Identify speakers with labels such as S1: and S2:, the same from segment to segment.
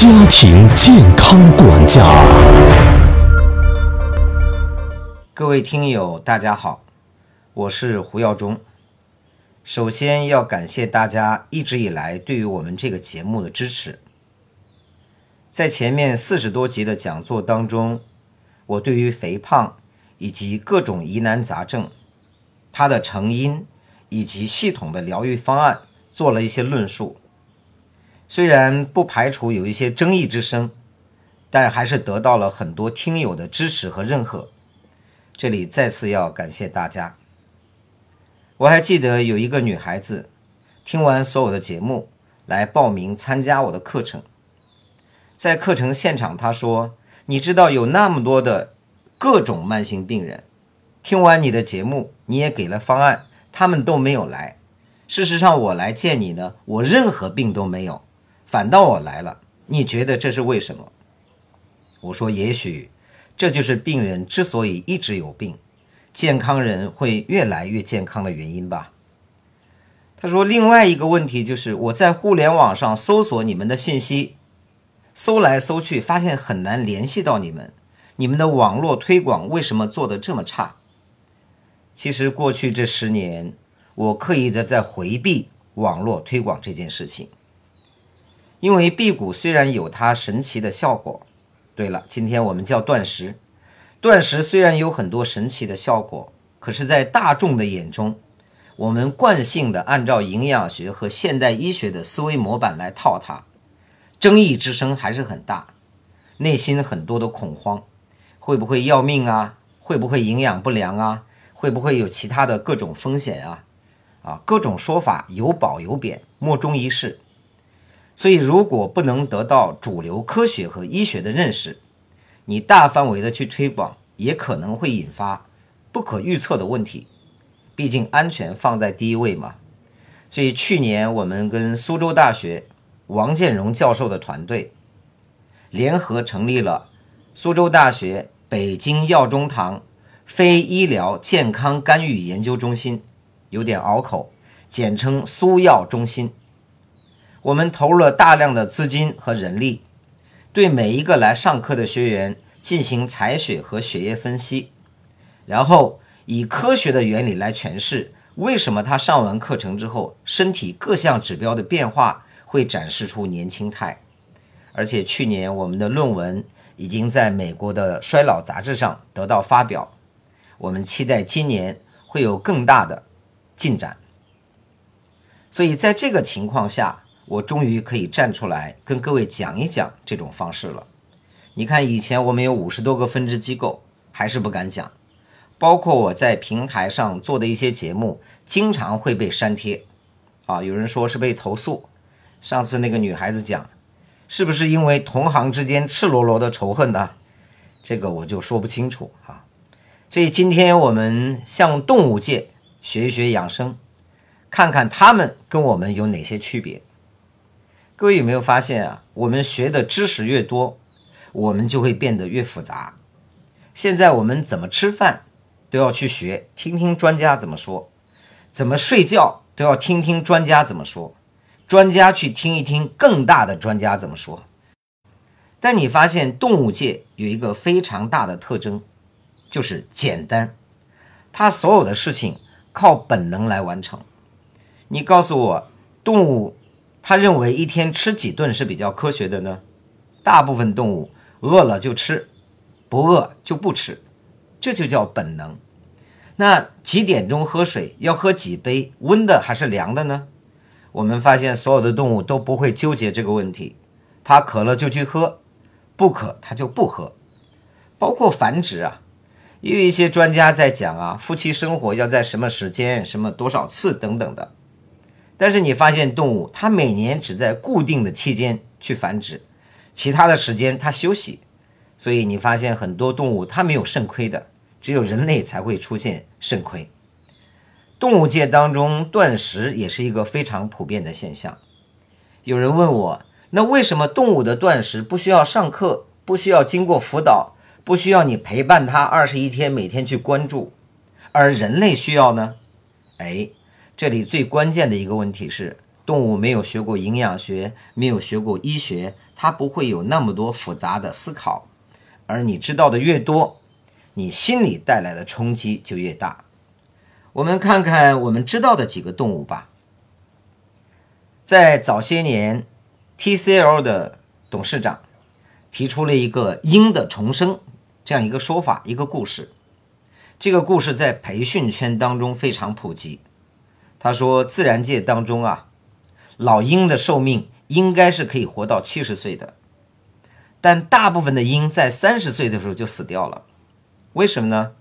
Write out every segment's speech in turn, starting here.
S1: 家庭健康管家。
S2: 各位听友，大家好，我是胡耀中。首先要感谢大家一直以来对于我们这个节目的支持。在前面四十多集的讲座当中，我对于肥胖以及各种疑难杂症，它的成因以及系统的疗愈方案做了一些论述。虽然不排除有一些争议之声，但还是得到了很多听友的支持和认可。这里再次要感谢大家。我还记得有一个女孩子，听完所有的节目来报名参加我的课程。在课程现场，她说：“你知道有那么多的各种慢性病人，听完你的节目，你也给了方案，他们都没有来。事实上，我来见你呢，我任何病都没有。”反倒我来了，你觉得这是为什么？我说，也许这就是病人之所以一直有病，健康人会越来越健康的原因吧。他说，另外一个问题就是我在互联网上搜索你们的信息，搜来搜去，发现很难联系到你们，你们的网络推广为什么做得这么差？其实过去这十年，我刻意的在回避网络推广这件事情。因为辟谷虽然有它神奇的效果，对了，今天我们叫断食。断食虽然有很多神奇的效果，可是，在大众的眼中，我们惯性的按照营养学和现代医学的思维模板来套它，争议之声还是很大，内心很多的恐慌，会不会要命啊？会不会营养不良啊？会不会有其他的各种风险啊？啊，各种说法有褒有贬，莫衷一是。所以，如果不能得到主流科学和医学的认识，你大范围的去推广，也可能会引发不可预测的问题。毕竟安全放在第一位嘛。所以去年我们跟苏州大学王建荣教授的团队联合成立了苏州大学北京药中堂非医疗健康干预研究中心，有点拗口，简称苏药中心。我们投入了大量的资金和人力，对每一个来上课的学员进行采血和血液分析，然后以科学的原理来诠释为什么他上完课程之后身体各项指标的变化会展示出年轻态。而且去年我们的论文已经在美国的衰老杂志上得到发表，我们期待今年会有更大的进展。所以在这个情况下。我终于可以站出来跟各位讲一讲这种方式了。你看，以前我们有五十多个分支机构，还是不敢讲。包括我在平台上做的一些节目，经常会被删帖。啊，有人说是被投诉。上次那个女孩子讲，是不是因为同行之间赤裸裸的仇恨呢？这个我就说不清楚啊。所以今天我们向动物界学一学养生，看看他们跟我们有哪些区别。各位有没有发现啊？我们学的知识越多，我们就会变得越复杂。现在我们怎么吃饭都要去学，听听专家怎么说；怎么睡觉都要听听专家怎么说。专家去听一听更大的专家怎么说。但你发现动物界有一个非常大的特征，就是简单。它所有的事情靠本能来完成。你告诉我，动物。他认为一天吃几顿是比较科学的呢？大部分动物饿了就吃，不饿就不吃，这就叫本能。那几点钟喝水要喝几杯，温的还是凉的呢？我们发现所有的动物都不会纠结这个问题，它渴了就去喝，不渴它就不喝。包括繁殖啊，也有一些专家在讲啊，夫妻生活要在什么时间、什么多少次等等的。但是你发现动物，它每年只在固定的期间去繁殖，其他的时间它休息，所以你发现很多动物它没有肾亏的，只有人类才会出现肾亏。动物界当中断食也是一个非常普遍的现象。有人问我，那为什么动物的断食不需要上课，不需要经过辅导，不需要你陪伴它二十一天，每天去关注，而人类需要呢？哎。这里最关键的一个问题是，动物没有学过营养学，没有学过医学，它不会有那么多复杂的思考。而你知道的越多，你心里带来的冲击就越大。我们看看我们知道的几个动物吧。在早些年，TCL 的董事长提出了一个“鹰的重生”这样一个说法，一个故事。这个故事在培训圈当中非常普及。他说，自然界当中啊，老鹰的寿命应该是可以活到七十岁的，但大部分的鹰在三十岁的时候就死掉了。为什么呢？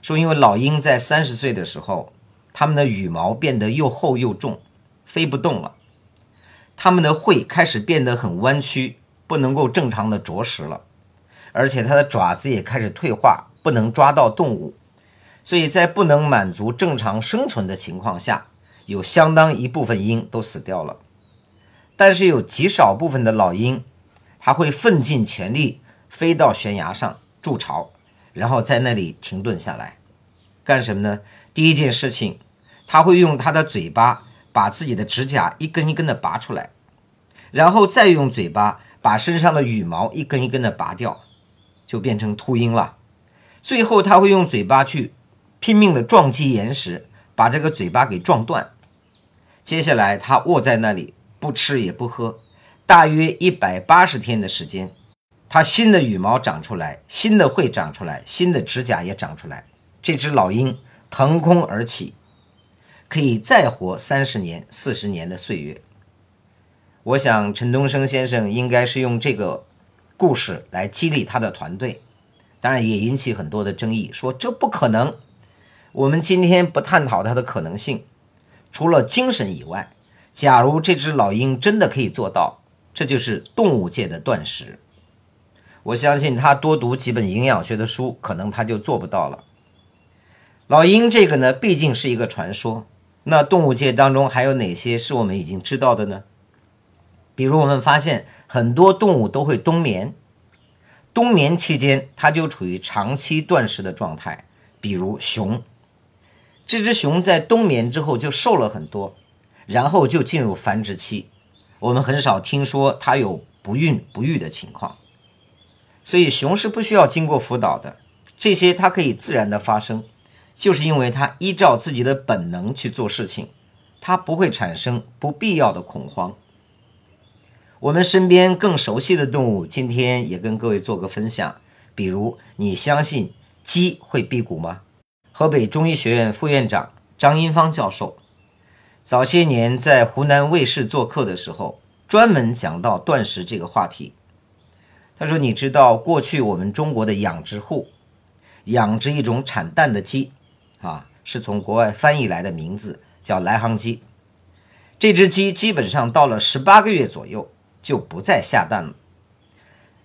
S2: 说因为老鹰在三十岁的时候，它们的羽毛变得又厚又重，飞不动了。它们的喙开始变得很弯曲，不能够正常的啄食了，而且它的爪子也开始退化，不能抓到动物，所以在不能满足正常生存的情况下，有相当一部分鹰都死掉了。但是有极少部分的老鹰，它会奋尽全力飞到悬崖上筑巢，然后在那里停顿下来，干什么呢？第一件事情，它会用它的嘴巴。把自己的指甲一根一根的拔出来，然后再用嘴巴把身上的羽毛一根一根的拔掉，就变成秃鹰了。最后他会用嘴巴去拼命的撞击岩石，把这个嘴巴给撞断。接下来他卧在那里不吃也不喝，大约一百八十天的时间，他新的羽毛长出来，新的喙长出来，新的指甲也长出来。这只老鹰腾空而起。可以再活三十年、四十年的岁月。我想陈东升先生应该是用这个故事来激励他的团队，当然也引起很多的争议，说这不可能。我们今天不探讨它的可能性，除了精神以外，假如这只老鹰真的可以做到，这就是动物界的断食。我相信他多读几本营养学的书，可能他就做不到了。老鹰这个呢，毕竟是一个传说。那动物界当中还有哪些是我们已经知道的呢？比如我们发现很多动物都会冬眠，冬眠期间它就处于长期断食的状态。比如熊，这只熊在冬眠之后就瘦了很多，然后就进入繁殖期。我们很少听说它有不孕不育的情况，所以熊是不需要经过辅导的，这些它可以自然的发生。就是因为它依照自己的本能去做事情，它不会产生不必要的恐慌。我们身边更熟悉的动物，今天也跟各位做个分享。比如，你相信鸡会辟谷吗？河北中医学院副院长张英芳教授早些年在湖南卫视做客的时候，专门讲到断食这个话题。他说：“你知道过去我们中国的养殖户养殖一种产蛋的鸡。”啊，是从国外翻译来的名字，叫来航鸡。这只鸡基本上到了十八个月左右就不再下蛋了。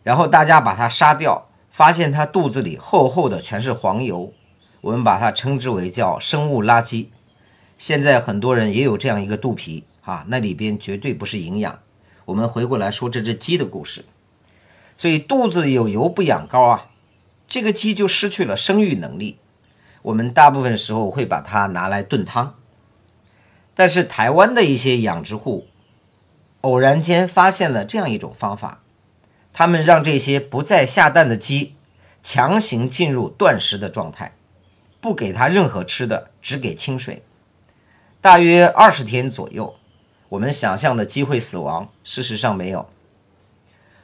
S2: 然后大家把它杀掉，发现它肚子里厚厚的全是黄油，我们把它称之为叫生物垃圾。现在很多人也有这样一个肚皮啊，那里边绝对不是营养。我们回过来说这只鸡的故事，所以肚子有油不养高啊，这个鸡就失去了生育能力。我们大部分时候会把它拿来炖汤，但是台湾的一些养殖户偶然间发现了这样一种方法，他们让这些不再下蛋的鸡强行进入断食的状态，不给它任何吃的，只给清水，大约二十天左右，我们想象的鸡会死亡，事实上没有。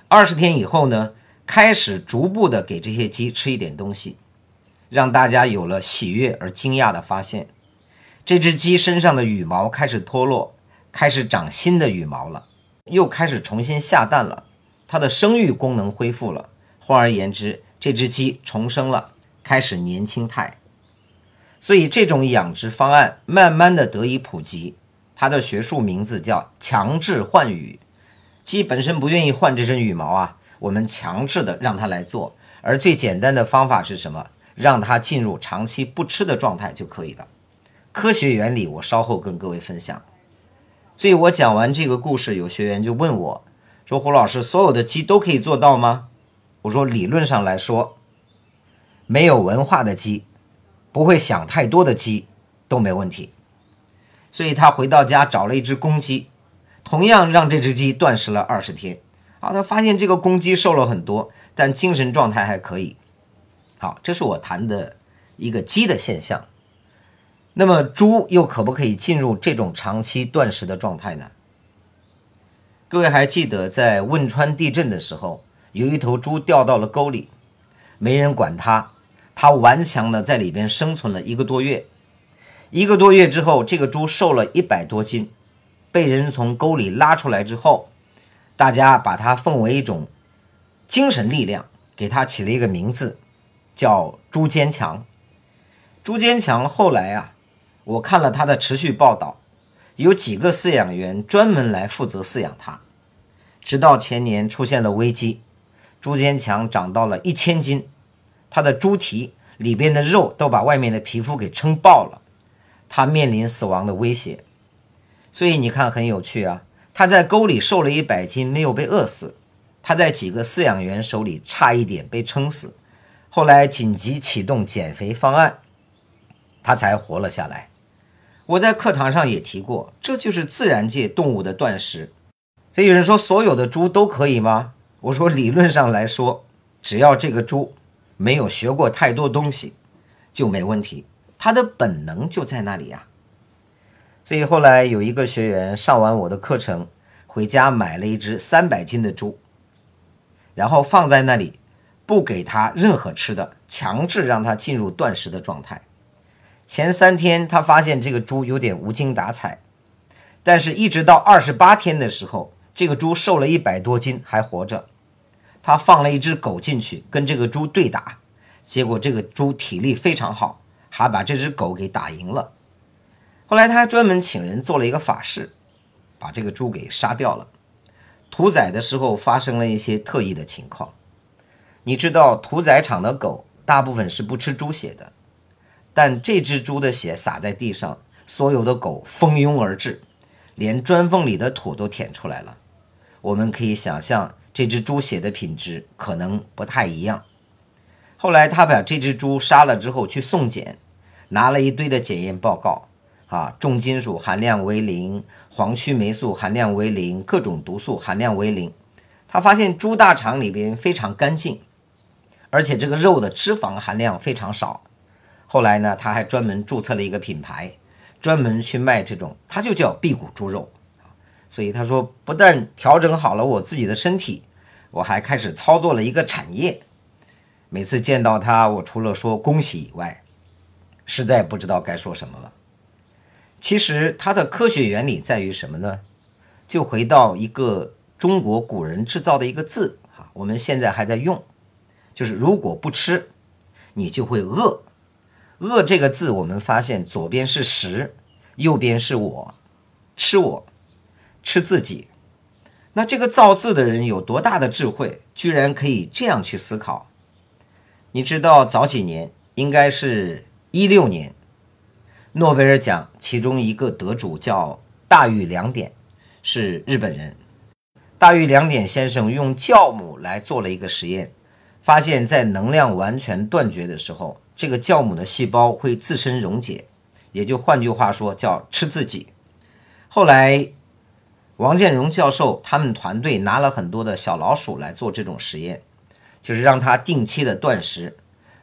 S2: 二十天以后呢，开始逐步的给这些鸡吃一点东西。让大家有了喜悦而惊讶的发现，这只鸡身上的羽毛开始脱落，开始长新的羽毛了，又开始重新下蛋了，它的生育功能恢复了。换而言之，这只鸡重生了，开始年轻态。所以这种养殖方案慢慢的得以普及，它的学术名字叫强制换羽。鸡本身不愿意换这身羽毛啊，我们强制的让它来做。而最简单的方法是什么？让它进入长期不吃的状态就可以了。科学原理我稍后跟各位分享。所以我讲完这个故事，有学员就问我说：“胡老师，所有的鸡都可以做到吗？”我说：“理论上来说，没有文化的鸡，不会想太多的鸡都没问题。”所以他回到家找了一只公鸡，同样让这只鸡断食了二十天。好，他发现这个公鸡瘦了很多，但精神状态还可以。好，这是我谈的一个鸡的现象。那么猪又可不可以进入这种长期断食的状态呢？各位还记得在汶川地震的时候，有一头猪掉到了沟里，没人管它，它顽强的在里边生存了一个多月。一个多月之后，这个猪瘦了一百多斤，被人从沟里拉出来之后，大家把它奉为一种精神力量，给它起了一个名字，叫猪坚强。猪坚强后来啊，我看了他的持续报道。有几个饲养员专门来负责饲养它，直到前年出现了危机，猪坚强长到了一千斤，它的猪蹄里边的肉都把外面的皮肤给撑爆了，它面临死亡的威胁。所以你看很有趣啊，它在沟里瘦了一百斤，没有被饿死，它在几个饲养员手里差一点被撑死，后来紧急启动减肥方案，它才活了下来。我在课堂上也提过，这就是自然界动物的断食。所以有人说所有的猪都可以吗？我说理论上来说，只要这个猪没有学过太多东西，就没问题。他的本能就在那里呀。所以后来有一个学员上完我的课程，回家买了一只三百斤的猪，然后放在那里，不给它任何吃的，强制让它进入断食的状态。前三天，他发现这个猪有点无精打采，但是，一直到二十八天的时候，这个猪瘦了一百多斤，还活着。他放了一只狗进去跟这个猪对打，结果这个猪体力非常好，还把这只狗给打赢了。后来，他专门请人做了一个法事，把这个猪给杀掉了。屠宰的时候发生了一些特异的情况，你知道，屠宰场的狗大部分是不吃猪血的。但这只猪的血洒在地上，所有的狗蜂拥而至，连砖缝里的土都舔出来了。我们可以想象，这只猪血的品质可能不太一样。后来他把这只猪杀了之后去送检，拿了一堆的检验报告，啊，重金属含量为零，黄曲霉素含量为零，各种毒素含量为零。他发现猪大肠里边非常干净，而且这个肉的脂肪含量非常少。后来呢，他还专门注册了一个品牌，专门去卖这种，它就叫辟谷猪肉所以他说，不但调整好了我自己的身体，我还开始操作了一个产业。每次见到他，我除了说恭喜以外，实在不知道该说什么了。其实它的科学原理在于什么呢？就回到一个中国古人制造的一个字啊，我们现在还在用，就是如果不吃，你就会饿。饿这个字，我们发现左边是食，右边是我，吃我，吃自己。那这个造字的人有多大的智慧，居然可以这样去思考？你知道早几年，应该是一六年，诺贝尔奖其中一个得主叫大玉良典，是日本人。大玉良典先生用酵母来做了一个实验，发现，在能量完全断绝的时候。这个酵母的细胞会自身溶解，也就换句话说叫吃自己。后来，王建荣教授他们团队拿了很多的小老鼠来做这种实验，就是让它定期的断食，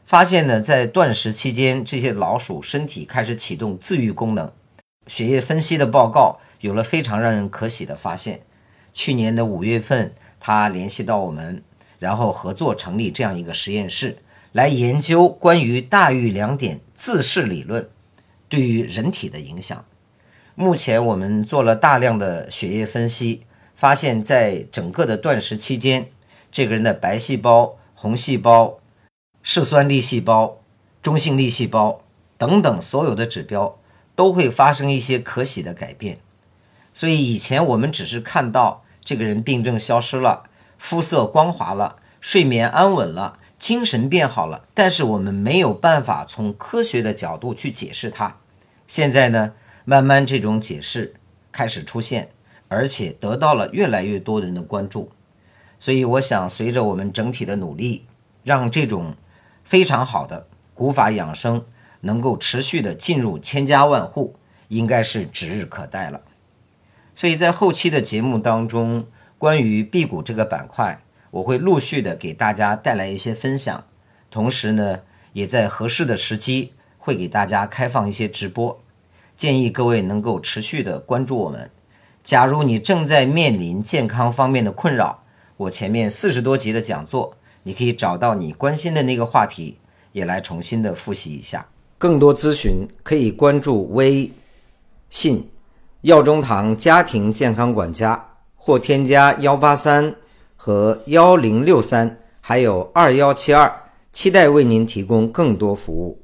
S2: 发现呢，在断食期间，这些老鼠身体开始启动自愈功能，血液分析的报告有了非常让人可喜的发现。去年的五月份，他联系到我们，然后合作成立这样一个实验室。来研究关于大于两点自噬理论对于人体的影响。目前我们做了大量的血液分析，发现在整个的断食期间，这个人的白细胞、红细胞、嗜酸粒细胞、中性粒细胞等等所有的指标都会发生一些可喜的改变。所以以前我们只是看到这个人病症消失了，肤色光滑了，睡眠安稳了。精神变好了，但是我们没有办法从科学的角度去解释它。现在呢，慢慢这种解释开始出现，而且得到了越来越多人的关注。所以，我想随着我们整体的努力，让这种非常好的古法养生能够持续的进入千家万户，应该是指日可待了。所以在后期的节目当中，关于辟谷这个板块，我会陆续的给大家带来一些分享，同时呢，也在合适的时机会给大家开放一些直播，建议各位能够持续的关注我们。假如你正在面临健康方面的困扰，我前面四十多集的讲座，你可以找到你关心的那个话题，也来重新的复习一下。更多咨询可以关注微信“药中堂家庭健康管家”，或添加幺八三和幺零六三，还有二幺七二，期待为您提供更多服务。